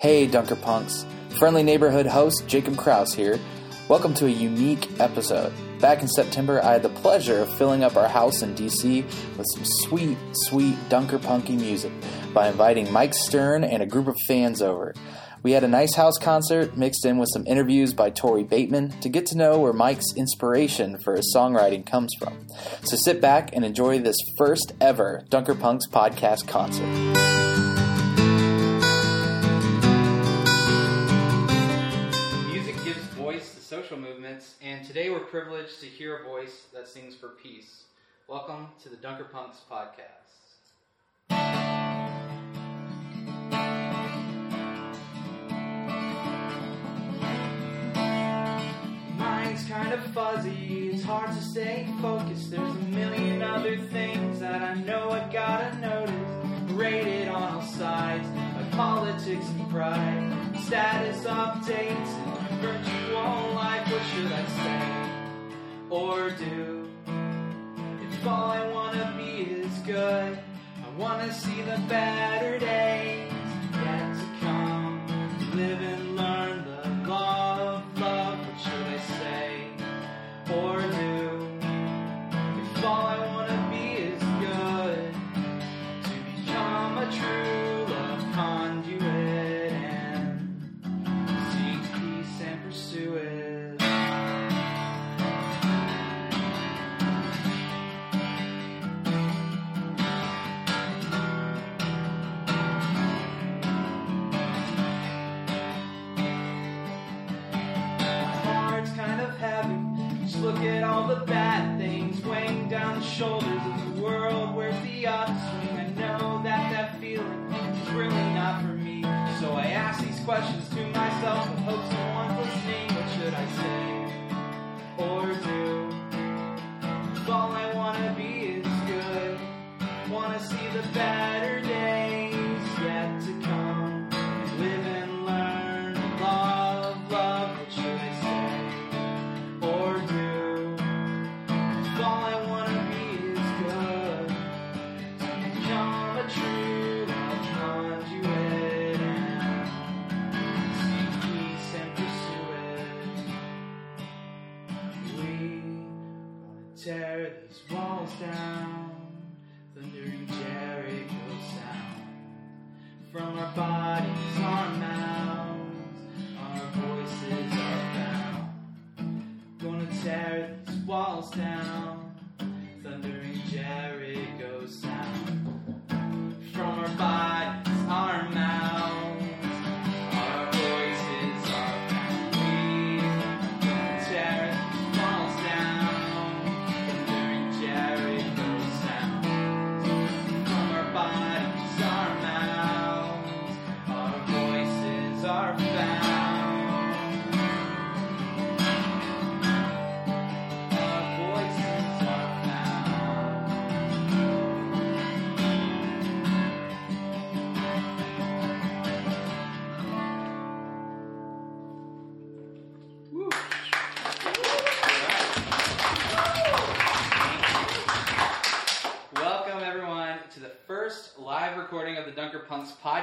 Hey, Dunker Punks. Friendly neighborhood host Jacob Kraus here. Welcome to a unique episode. Back in September, I had the pleasure of filling up our house in DC with some sweet, sweet Dunker Punky music by inviting Mike Stern and a group of fans over. We had a nice house concert mixed in with some interviews by Tori Bateman to get to know where Mike's inspiration for his songwriting comes from. So sit back and enjoy this first ever Dunker Punks podcast concert. Movements, and today we're privileged to hear a voice that sings for peace. Welcome to the Dunker Punks podcast. Mind's kind of fuzzy, it's hard to stay focused. There's a million other things that I know I gotta notice. Rated on all sides, like politics and pride. Status updates virtual life, what should I say? Or do? If all I wanna be is good, I wanna see the better days yet to come. Live and learn the of love, what should I say? Or do? If all I wanna be is good, to become a true shoulders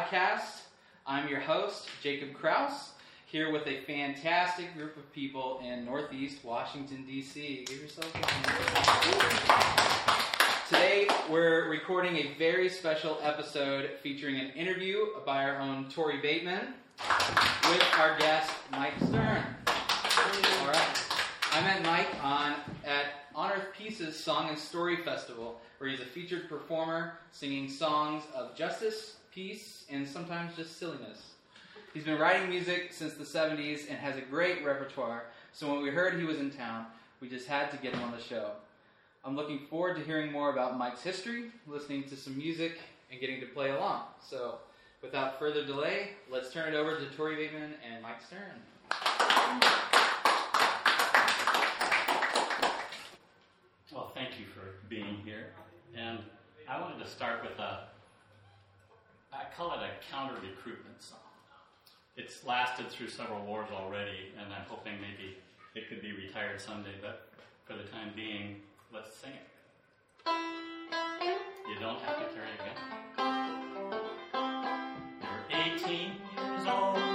podcast. I'm your host, Jacob Kraus, here with a fantastic group of people in Northeast Washington, D.C. Give yourselves a hand. Today, we're recording a very special episode featuring an interview by our own Tori Bateman with our guest, Mike Stern. All right. I met Mike on at On Pieces Song and Story Festival, where he's a featured performer singing songs of justice, peace, and sometimes just silliness. He's been writing music since the 70s and has a great repertoire, so when we heard he was in town, we just had to get him on the show. I'm looking forward to hearing more about Mike's history, listening to some music, and getting to play along. So, without further delay, let's turn it over to Tori Bateman and Mike Stern. Well, thank you for being here. And I wanted to start with a, I call it a counter recruitment song. It's lasted through several wars already, and I'm hoping maybe it could be retired someday, but for the time being, let's sing it. You don't have to carry a gun. You're 18 years So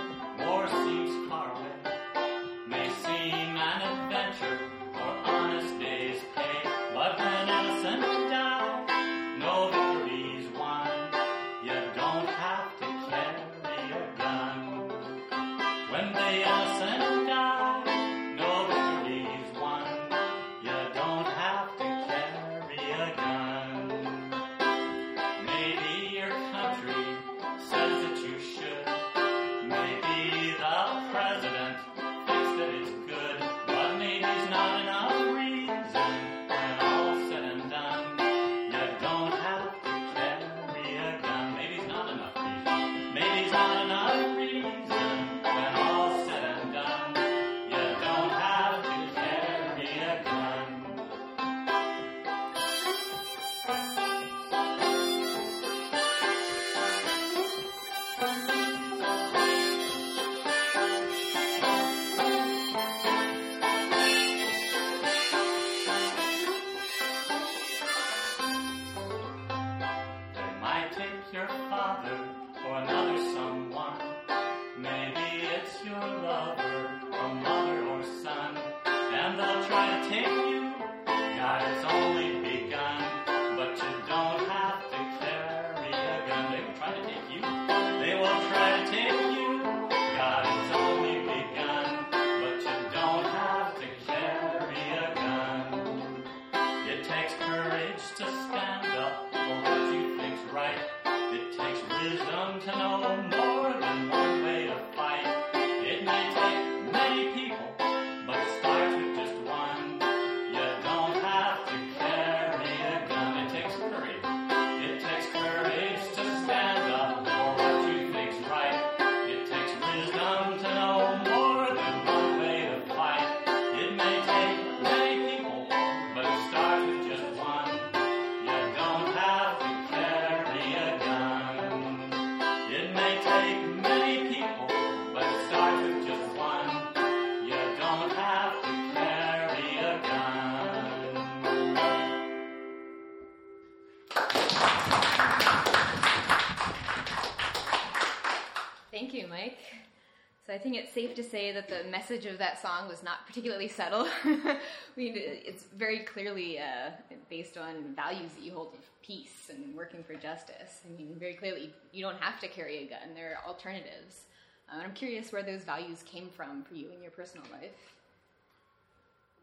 safe to say that the message of that song was not particularly subtle. I mean, it's very clearly uh, based on values that you hold of peace and working for justice. I mean, very clearly, you don't have to carry a gun. There are alternatives. Uh, I'm curious where those values came from for you in your personal life.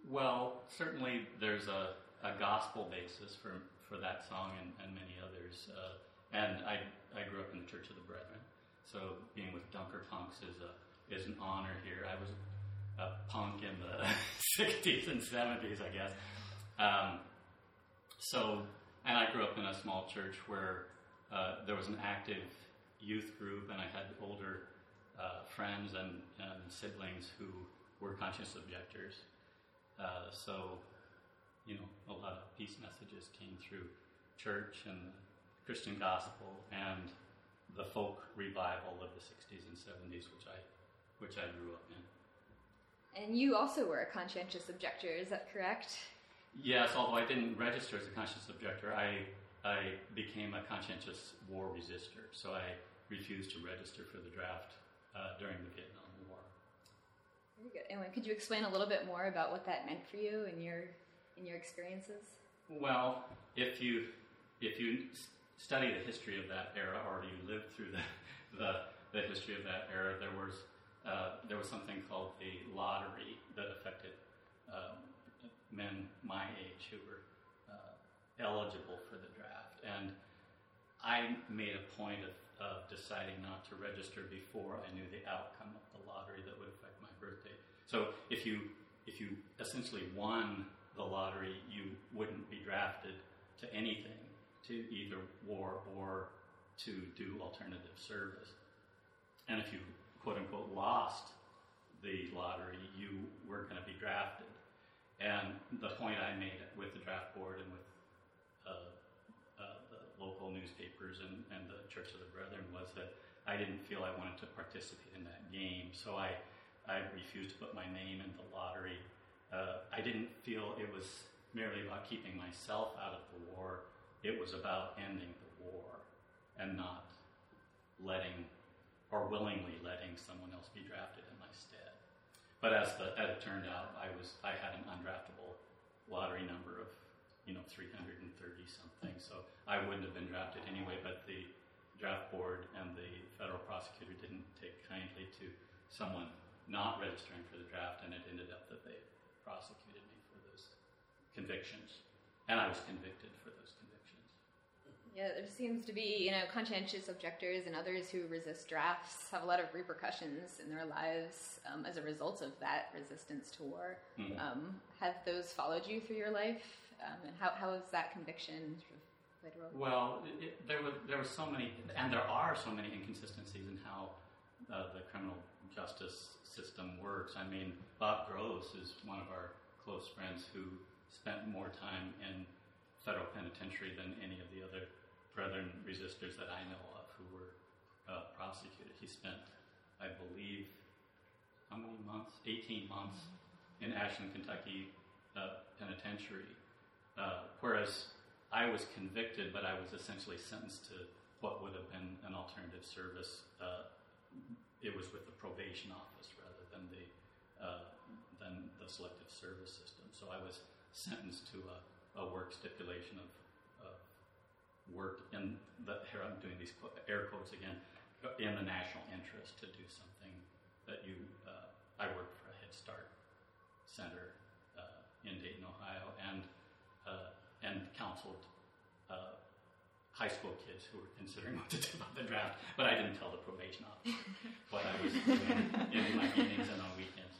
Well, certainly there's a, a gospel basis for, for that song and, and many others. Uh, and I, I grew up in the Church of the Brethren. So being with Dunker Dunkerpunks is a is an honor here. I was a punk in the 60s and 70s, I guess. Um, so, and I grew up in a small church where uh, there was an active youth group, and I had older uh, friends and, and, siblings who were conscience objectors. Uh, so, you know, a lot of peace messages came through church and Christian gospel and the folk revival of the 60s and 70s, which I which I grew up in. And you also were a conscientious objector, is that correct? Yes, although I didn't register as a conscientious objector, I, I became a conscientious war resistor. So I refused to register for the draft uh, during the Vietnam War. Very good. And could you explain a little bit more about what that meant for you and your in your experiences? Well, if you if you study the history of that era, or you lived through the, the, the history of that era, there was uh, there was something called the lottery that affected um, men my age who were uh, eligible for the draft. And I made a point of, of deciding not to register before I knew the outcome of the lottery that would affect my birthday. So if you if you essentially won the lottery, you wouldn't be drafted to anything, to either war or to do alternative service. And if you quote unquote lost the lottery, you were going to be drafted. And the point I made with the draft board and with uh, uh, the local newspapers and, and the Church of the Brethren was that I didn't feel I wanted to participate in that game. So I, I refused to put my name in the lottery. Uh, I didn't feel it was merely about keeping myself out of the war, it was about ending the war and not letting or willingly letting someone else be drafted in my stead. But as, the, as it turned out, I was I had an undraftable lottery number of you know 330 something, so I wouldn't have been drafted anyway. But the draft board and the federal prosecutor didn't take kindly to someone not registering for the draft, and it ended up that they prosecuted me for those convictions, and I was convicted for those. Yeah, there seems to be, you know, conscientious objectors and others who resist drafts have a lot of repercussions in their lives um, as a result of that resistance to war. Mhm. Um, have those followed you through your life? Um, and how, how has that conviction sort of played a role? Well, it, there were there were so many, and there are so many inconsistencies in how uh, the criminal justice system works. I mean, Bob Gross is one of our close friends who spent more time in federal penitentiary than any of the other brethren resistors that I know of who were uh, prosecuted. He spent, I believe, how many months? 18 months in Ashland, Kentucky uh, penitentiary. Uh, whereas I was convicted, but I was essentially sentenced to what would have been an alternative service. Uh, it was with the probation office rather than the uh, than the selective service system. So I was sentenced to a, a work stipulation of, of work in the here I'm doing these air quotes again in the national interest to do something that you. Uh, I worked for a Head Start center uh, in Dayton, Ohio, and uh, and counseled uh, high school kids who were considering what to do about the draft. But I didn't tell the probation officer what I was doing in my evenings and on weekends.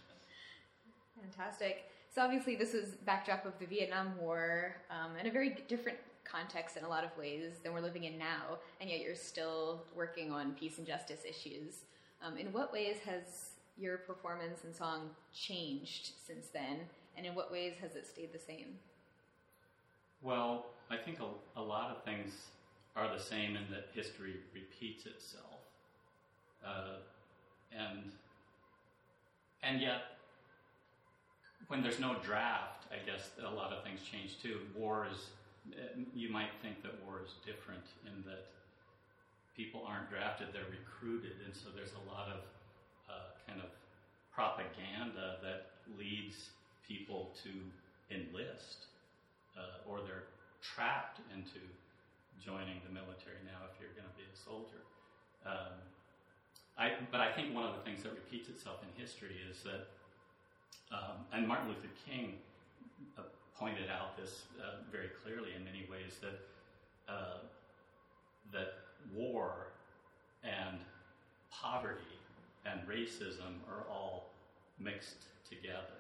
Fantastic. So obviously, this is backdrop of the Vietnam War, um, in a very different context in a lot of ways than we're living in now, and yet you're still working on peace and justice issues. Um, in what ways has your performance and song changed since then, and in what ways has it stayed the same? Well, I think a, a lot of things are the same in that history repeats itself, uh, and and yet when there's no draft, I guess a lot of things change too. War is you might think that war is different in that people aren't drafted; they're recruited, and so there's a lot of uh, kind of propaganda that leads people to enlist uh, or they're trapped into joining the military now if you're going to be a soldier. Um, I, but I think one of the things that repeats itself in history is that, um, and Martin Luther King uh, pointed out this uh, very clearly in many ways that uh, that war and poverty and racism are all mixed together.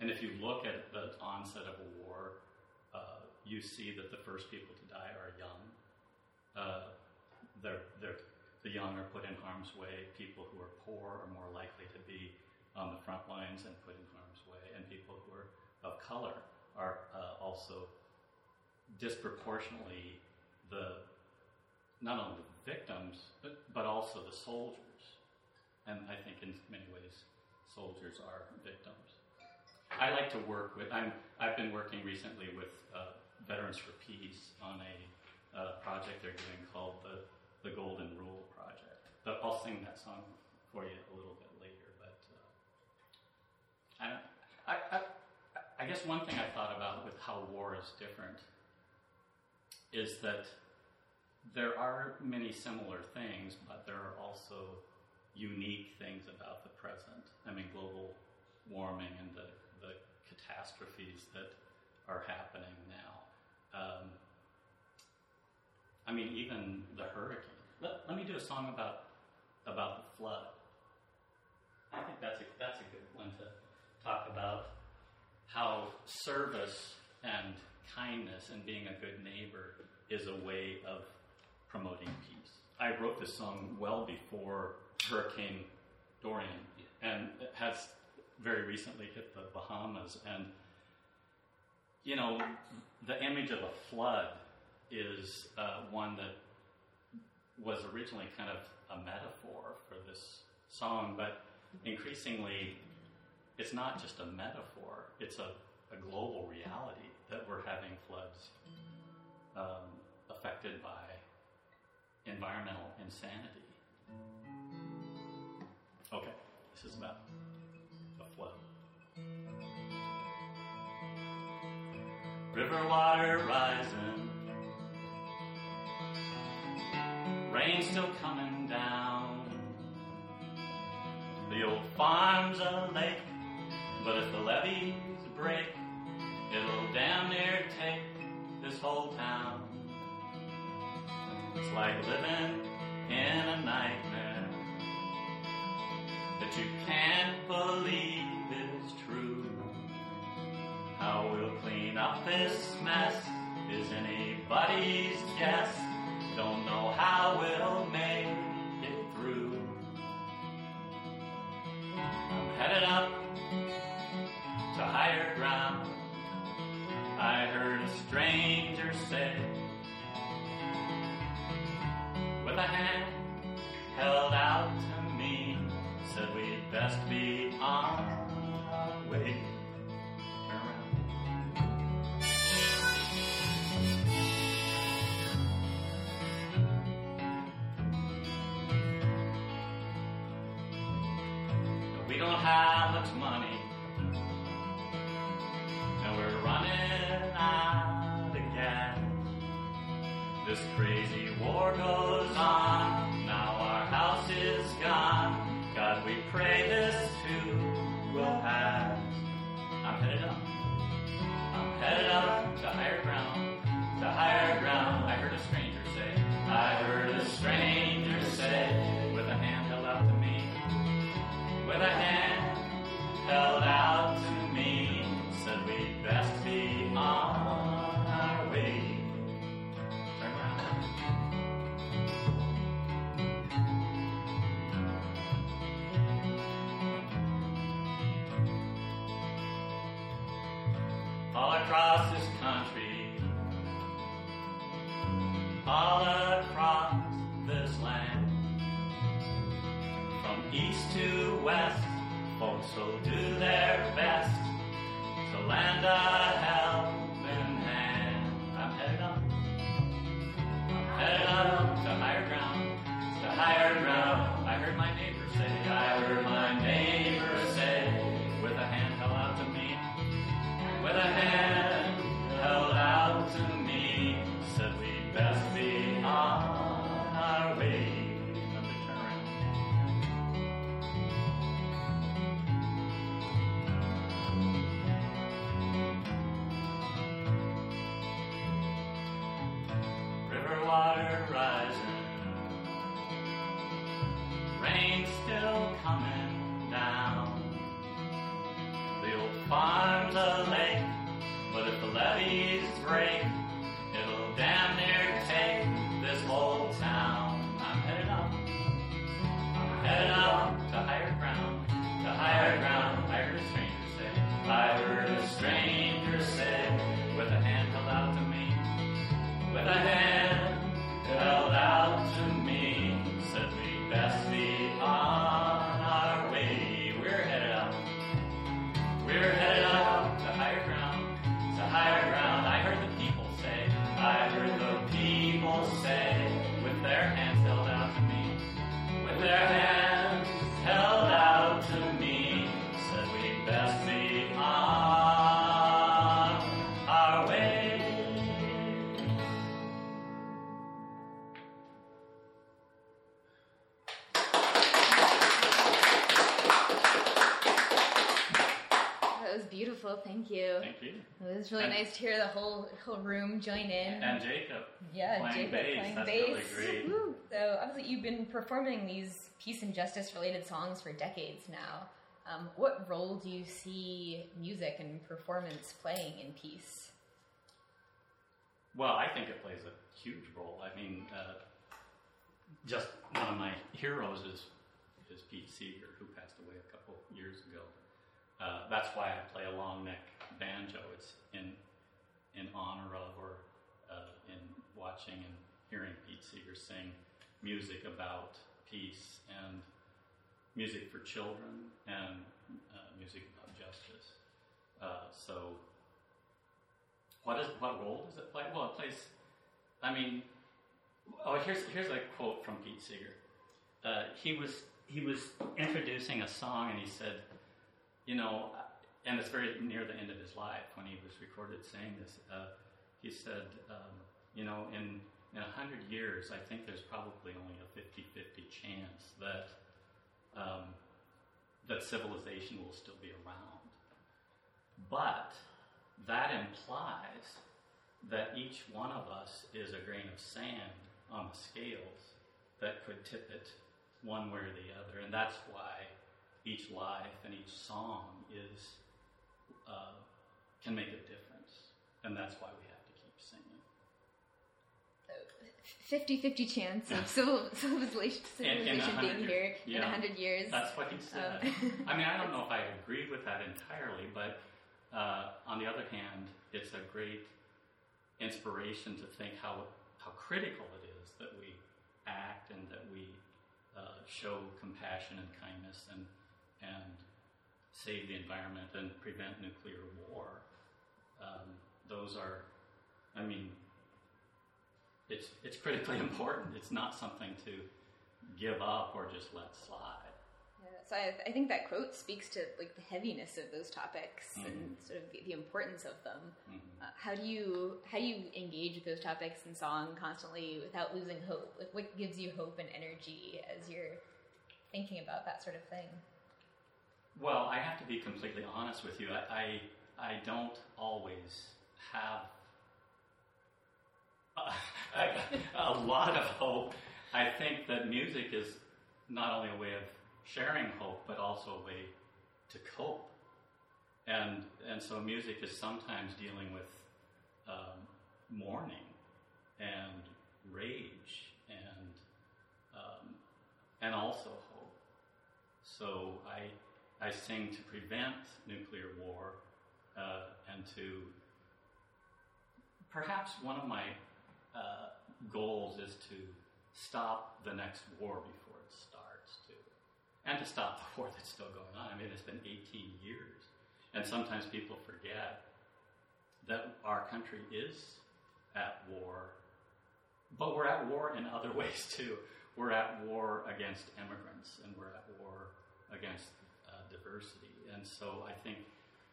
And if you look at the onset of a war, uh, you see that the first people to die are young. Uh, they're, they're, the young are put in harm's way. People who are poor are more likely to be on the front lines and put in harm's way. And people who are of color are uh, also disproportionately the not only the victims but, but also the soldiers. And I think in many ways, soldiers are victims. I like to work with. I'm. I've been working recently with uh, Veterans for Peace on a uh, project they're doing called the the Golden Rule Project. But I'll sing that song for you a little bit later. But uh, I, I, I, I guess one thing I thought about with how war is different is that there are many similar things, but there are also unique things about the present. I mean, global warming and the, the catastrophes that are happening now. Um, I mean, even the hurricane. Let, let me do a song about about the flood. I think that's a, that's a good one to talk about how service and kindness and being a good neighbor is a way of promoting peace. I wrote this song well before Hurricane Dorian, and it has very recently hit the Bahamas. And, you know, the image of a flood is uh, one that was originally kind of a metaphor for this song, but increasingly it's not just a metaphor, it's a, a global reality that we're having floods um, affected by environmental insanity. Okay, this is about a flood. River water rising, rain still coming down. The old farm's a lake, but if the levees break, it'll damn near take this whole town. It's like living in a nightmare that you can't believe is true. How we'll clean up this mess is anybody's guess. Don't know how we'll make Thank you. Thank you. It was really And- nice to hear the whole whole room join in. And Jacob, yeah, playing Jacob bass, playing that's bass. really great. So obviously you've been performing these peace and justice related songs for decades now. Um, what role do you see music and performance playing in peace? Well, I think it plays a huge role. I mean, uh, just one of my heroes is is Pete Seeger, who passed away a couple years ago. Uh, that's why I play a long neck banjo. It's in in honor of or uh, in watching and hearing Pete Seeger sing music about peace and music for children and uh, music about justice. Uh, so what is what role does it play? Well, it plays. I mean, oh, here's here's a quote from Pete Seeger. Uh, he was he was introducing a song and he said, you know, and it's very near the end of his life when he was recorded saying this. Uh, he said, um, you know, in in a hundred years, I think there's probably only a 50-50 chance that um, that civilization will still be around. But that implies that each one of us is a grain of sand on the scales that could tip it one way or the other, and that's why each life and each song is uh, can make a difference, and that's why we have to keep singing. 50-50 chance of civil, civilization, In- in civilization being here years. in a hundred years. That's what he said. Um, I mean, I don't know if I agree with that entirely, but uh, on the other hand, it's a great inspiration to think how how critical it is that we act and that we uh, show compassion and kindness and and save the environment and prevent nuclear war. Um, those are, I mean, it's it's critically important. It's not something to give up or just let slide. Yeah, so I, I think that quote speaks to like the heaviness of those topics and Mm-hmm. sort of the, the importance of them. Mhm. Uh, how do you how do you engage with those topics in song constantly without losing hope? Like what gives you hope and energy as you're thinking about that sort of thing? Well, I have to be completely honest with you. I I, I don't always have a, a lot of hope. I think that music is not only a way of sharing hope, but also a way to cope. And and so music is sometimes dealing with um, mourning and rage and um, and also hope. So I I sing to prevent nuclear war uh, and to perhaps one of my uh, goals is to stop the next war before it starts too, and to stop the war that's still going on. I mean, it's been 18 years, and sometimes people forget that our country is at war, but we're at war in other ways too. We're at war against immigrants, and we're at war against diversity. And so I think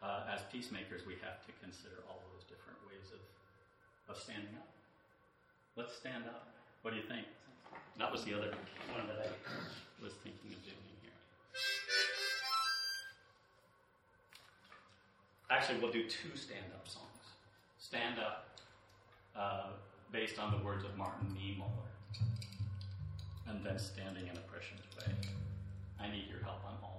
uh, as peacemakers, we have to consider all those different ways of, of standing up. Let's stand up. What do you think? That was the other one that I was thinking of doing here. Actually, we'll do two stand up songs. Stand up uh, based on the words of Martin Niemöller, and then standing in Oppression's way. I need your help on all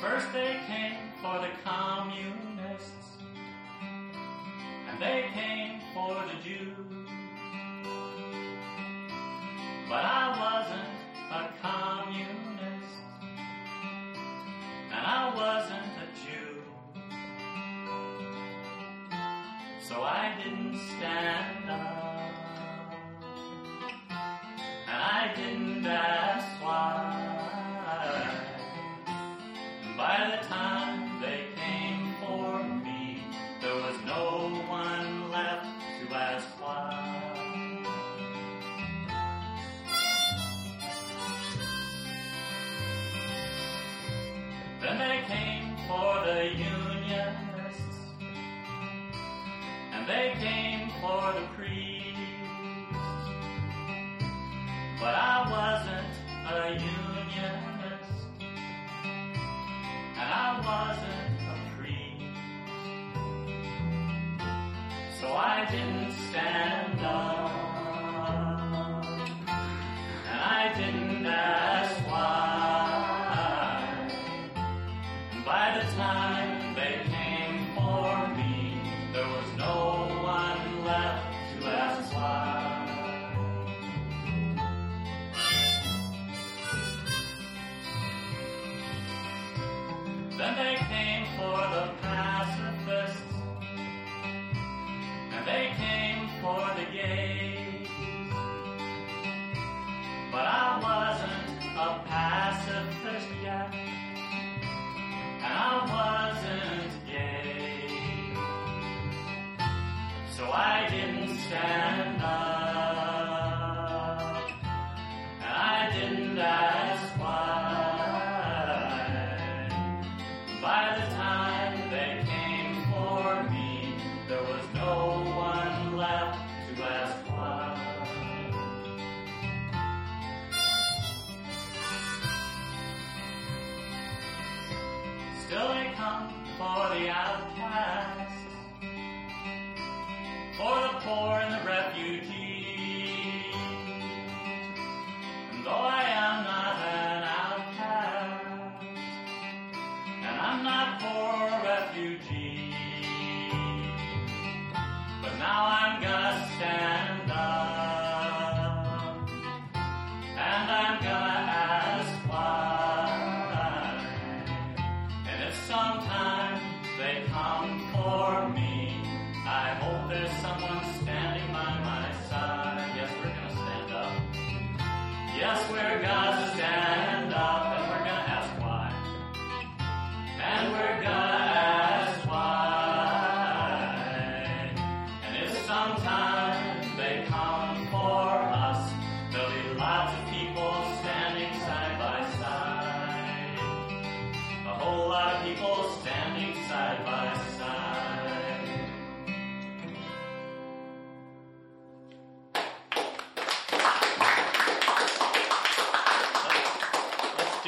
First they came for the communists, and they came for the Jews. But I wasn't a communist, I wasn't a Jew. So I didn't stand up, and I didn't ask why. And by the time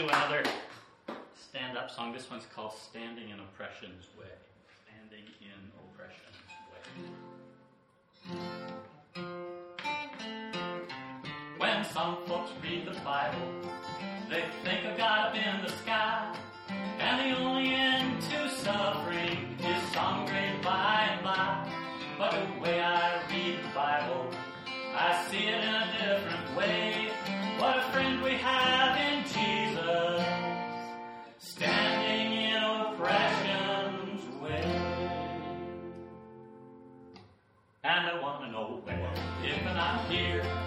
do another stand up song. This one's called Standing in Oppression's Way. Standing in Oppression's Way. When some folks read the Bible, they think of God up in the sky, and the only end to suffering is some great by and by. But the way I read the Bible, I see it in a different way. What a friend we have! And I wanna know if I'm here.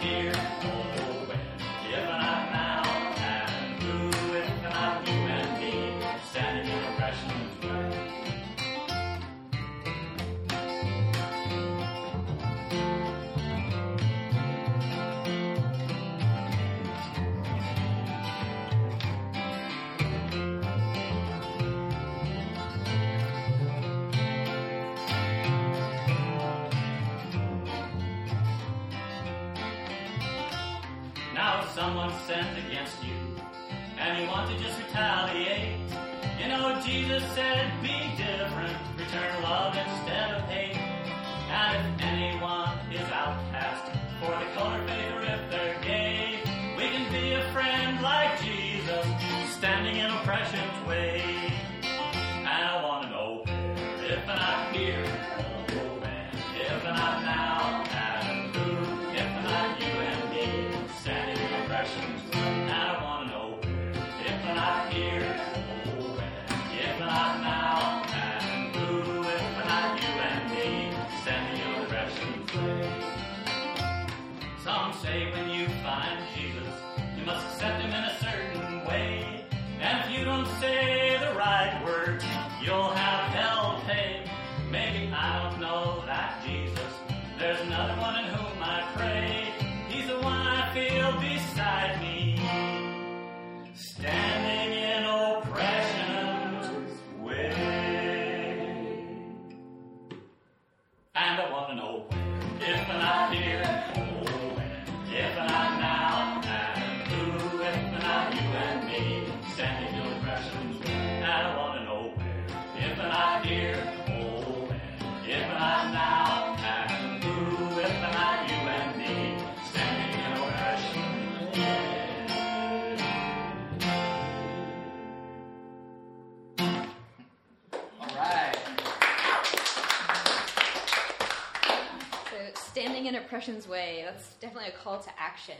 here. Way. That's definitely a call to action.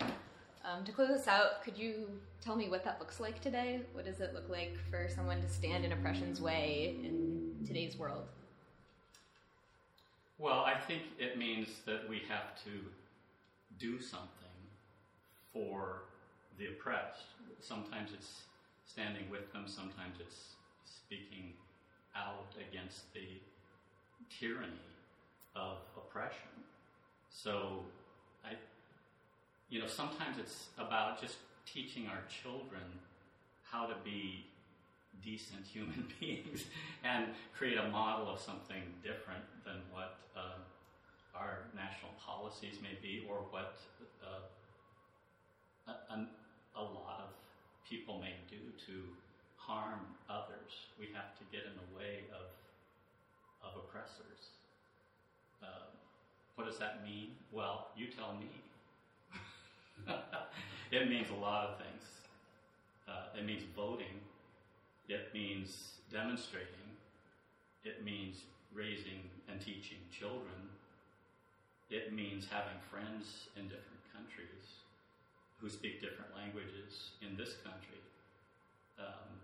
Um, to close us out, could you tell me what that looks like today? What does it look like for someone to stand in oppression's way in today's world? Well, I think it means that we have to do something for the oppressed. Sometimes it's standing with them, sometimes it's speaking out against the tyranny of oppression. So, I, you know, sometimes it's about just teaching our children how to be decent human beings and create a model of something different than what uh, our national policies may be or what uh, a, a, lot of people may do to harm others. We have to get in the way of, of oppressors. What does that mean? Well, you tell me. it means a lot of things. Uh, it means voting. It means demonstrating. It means raising and teaching children. It means having friends in different countries who speak different languages in this country. Um,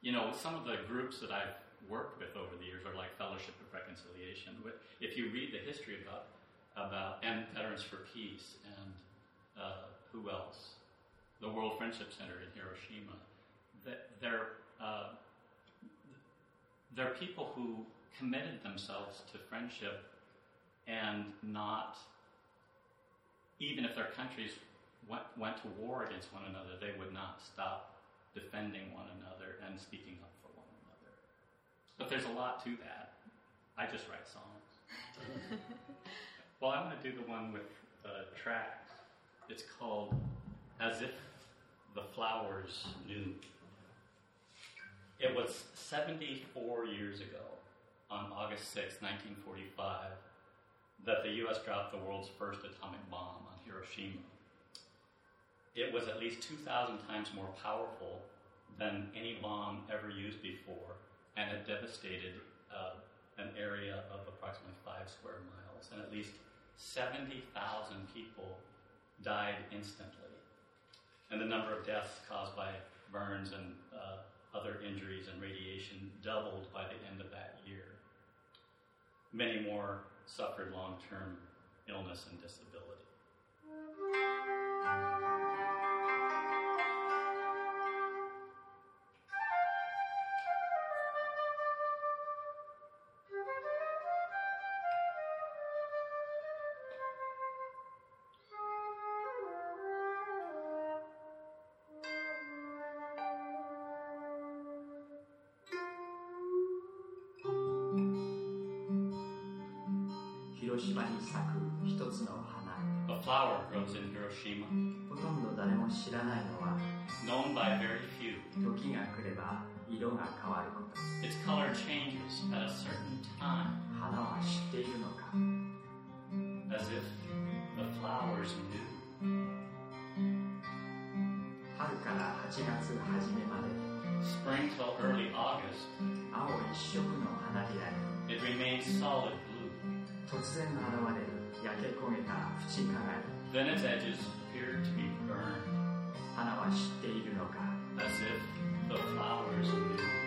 you know, some of the groups that I've worked with over the years are like Fellowship of Reconciliation. If you read the history about about and Veterans for Peace and uh, who else, the World Friendship Center in Hiroshima, they're uh, they're people who committed themselves to friendship and not even if their countries went, went to war against one another, they would not stop defending one another and speaking up. But there's a lot to that. I just write songs. well, I'm going to do the one with the tracks. It's called As If the Flowers Knew. It was 74 years ago, on August 6, 1945, that the U.S. dropped the world's first atomic bomb on Hiroshima. It was at least 2,000 times more powerful than any bomb ever used before, and it devastated uh, an area of approximately five square miles, and at least 70,000 people died instantly. And the number of deaths caused by burns and uh, other injuries and radiation doubled by the end of that year. Many more suffered long term illness and disability. flower grows in Hiroshima. ほとんど誰も知らないのは Known by very few. 時が来れば色が変わること Its color changes at a certain time, 花は知っているのか as if the flowers knew. 春から8月初めまで Spring till early August, 青一色の花びらに it remains solid blue. 突然現れる焼け焦げた縁から Then its edges appear to be burned, 花は知っているのか as if the flowers knew.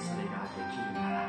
是那个阿杰欺负她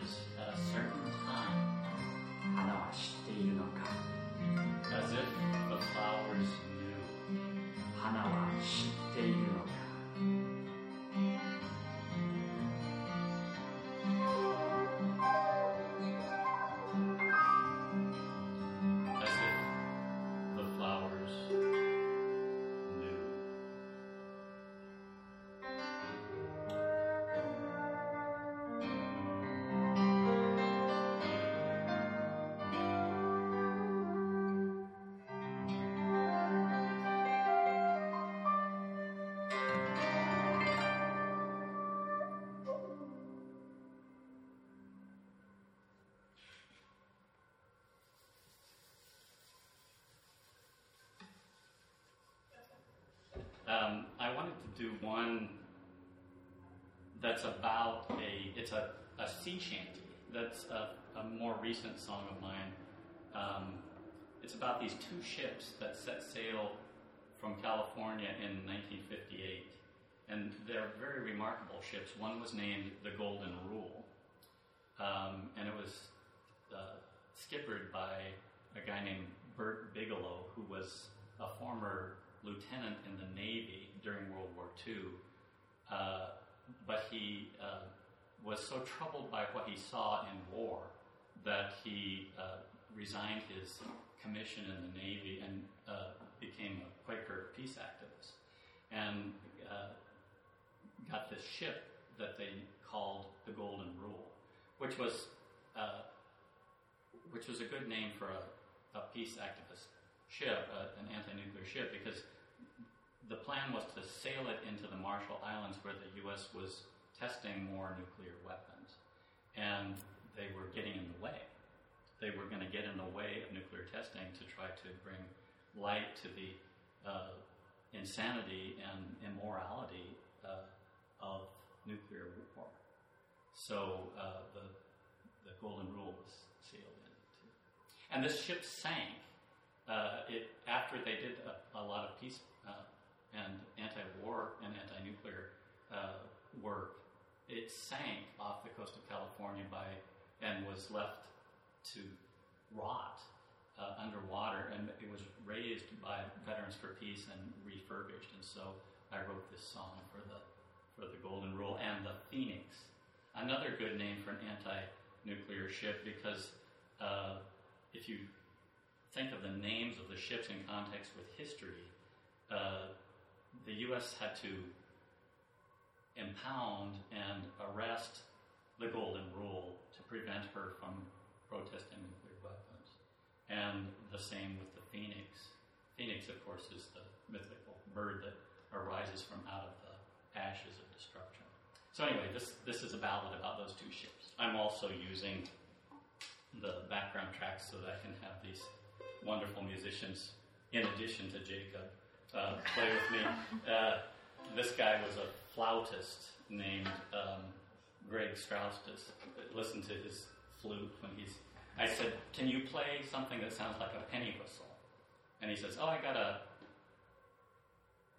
Um, I wanted to do one that's about a it's a, a sea shanty. That's a, a more recent song of mine. Um, it's about these two ships that set sail from California in 1958, and they're very remarkable ships. One was named the Golden Rule, um, and it was uh, skippered by a guy named Bert Bigelow, who was a former lieutenant in the Navy during World War II. Uh, but he uh, was so troubled by what he saw in war that he uh, resigned his commission in the Navy and uh, became a Quaker peace activist. And uh, got this ship that they called the Golden Rule, which was uh, which was a good name for a, a peace activist ship, uh, an anti-nuclear ship, because the plan was to sail it into the Marshall Islands where the U.S. was testing more nuclear weapons, and they were getting in the way. They were going to get in the way of nuclear testing to try to bring light to the uh, insanity and immorality uh, of nuclear war. So uh, the the Golden Rule was sailed into, and this ship sank. Uh, it after they did a, a lot of peace uh, and anti-war and anti-nuclear uh, work, it sank off the coast of California by and was left to rot uh, underwater, and it was raised by Veterans for Peace and refurbished. And so I wrote this song for the for the Golden Rule and the Phoenix, another good name for an anti-nuclear ship because uh, if you think of the names of the ships in context with history, uh, the U.S. had to impound and arrest the Golden Rule to prevent her from protesting nuclear weapons. And the same with the Phoenix. Phoenix, of course, is the mythical bird that arises from out of the ashes of destruction. So anyway, this this is a ballad about those two ships. I'm also using the background tracks so that I can have these wonderful musicians, in addition to Jacob, uh, play with me. Uh, this guy was a flautist named um, Greg Strauss. Just listen to his flute when he's. I said, "Can you play something that sounds like a penny whistle?" And he says, "Oh, I got a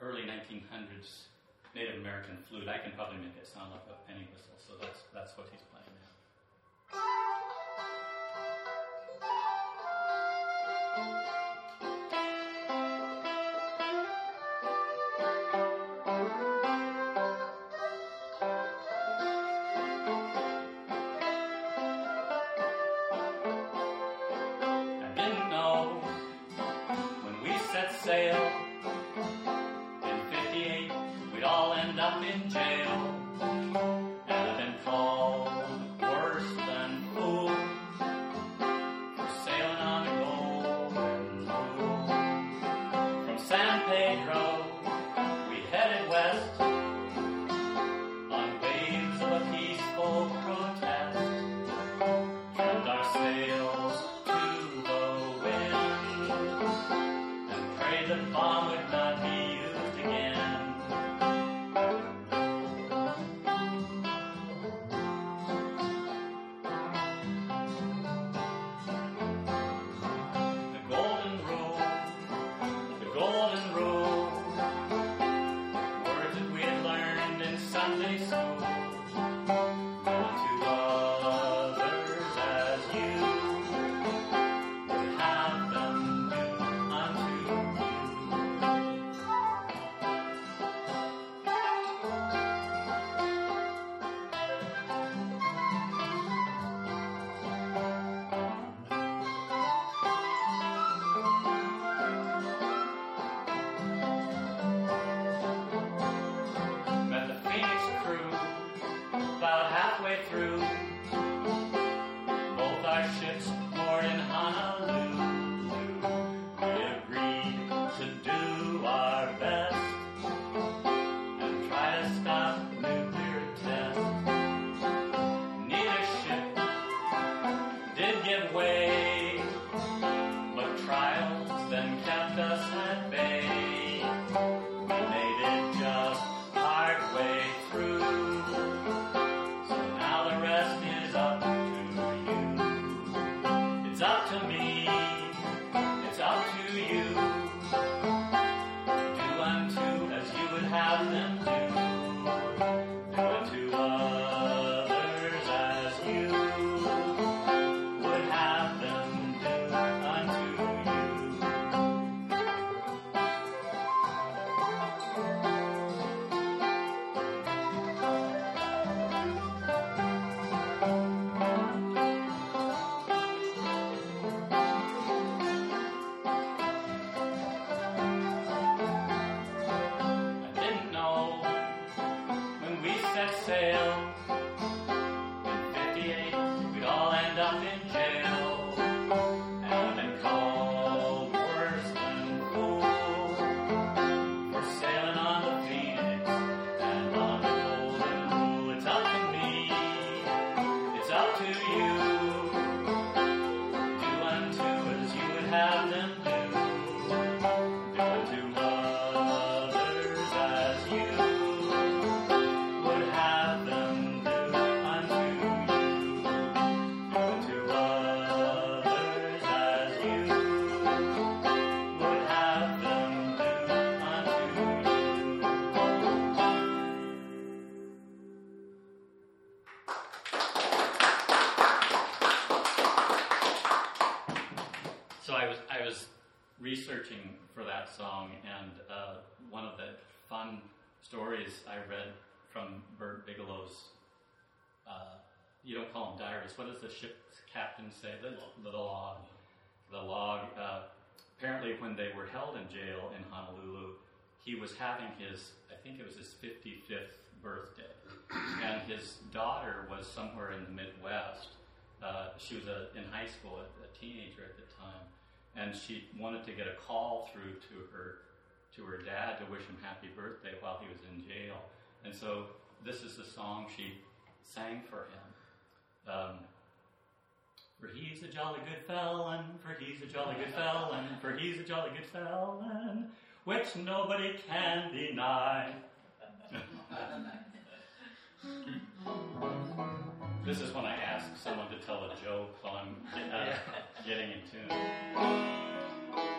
early 1900s Native American flute. I can probably make it sound like a penny whistle." So that's that's what he's playing now. I Pedro. Researching for that song, and uh, one of the fun stories I read from Bert Bigelow's. Uh, you don't call them diaries. What does the ship's captain say? The, the log. The log. Uh, apparently, when they were held in jail in Honolulu, he was having his. I think it was his 55th birthday, and his daughter was somewhere in the Midwest. Uh, she was a, in high school, a, a teenager at the time, and she wanted to get a call through to her to her dad to wish him happy birthday while he was in jail. And so this is the song she sang for him. Um, for he's a jolly good felon, for he's a jolly good felon, for he's a jolly good felon, which nobody can deny. This is when I ask someone to tell a joke while I'm uh, getting in tune.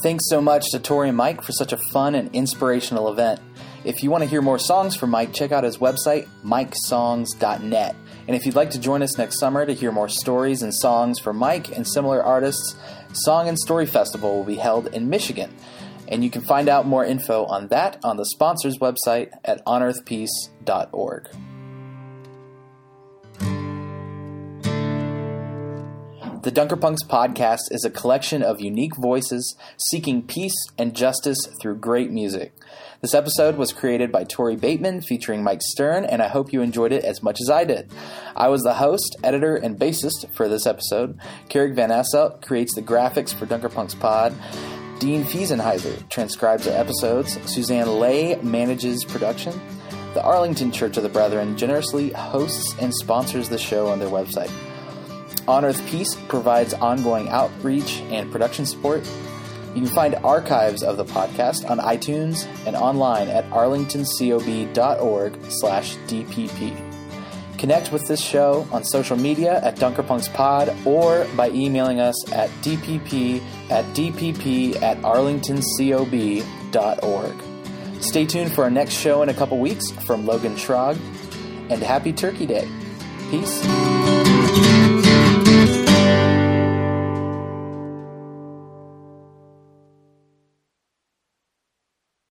Thanks so much to Tori and Mike for such a fun and inspirational event. If you want to hear more songs from Mike, check out his website, mikesongs.net. And if you'd like to join us next summer to hear more stories and songs from Mike and similar artists, Song and Story Festival will be held in Michigan. And you can find out more info on that on the sponsor's website at onearthpeace.org. The Dunkerpunks podcast is a collection of unique voices seeking peace and justice through great music. This episode was created by Tori Bateman featuring Mike Stern, and I hope you enjoyed it as much as I did. I was the host, editor, and bassist for this episode. Carrick Van Asselt creates the graphics for Dunkerpunks Pod. Dean Fiesenheiser transcribes our episodes. Suzanne Lay manages production. The Arlington Church of the Brethren generously hosts and sponsors the show on their website. On Earth Peace provides ongoing outreach and production support. You can find archives of the podcast on iTunes and online at arlingtoncob.org slash DPP. Connect with this show on social media at DunkerpunksPod or by emailing us at dpp at dpp at arlingtoncob.org. Stay tuned for our next show in a couple weeks from Logan Schrog, and happy Turkey Day. Peace.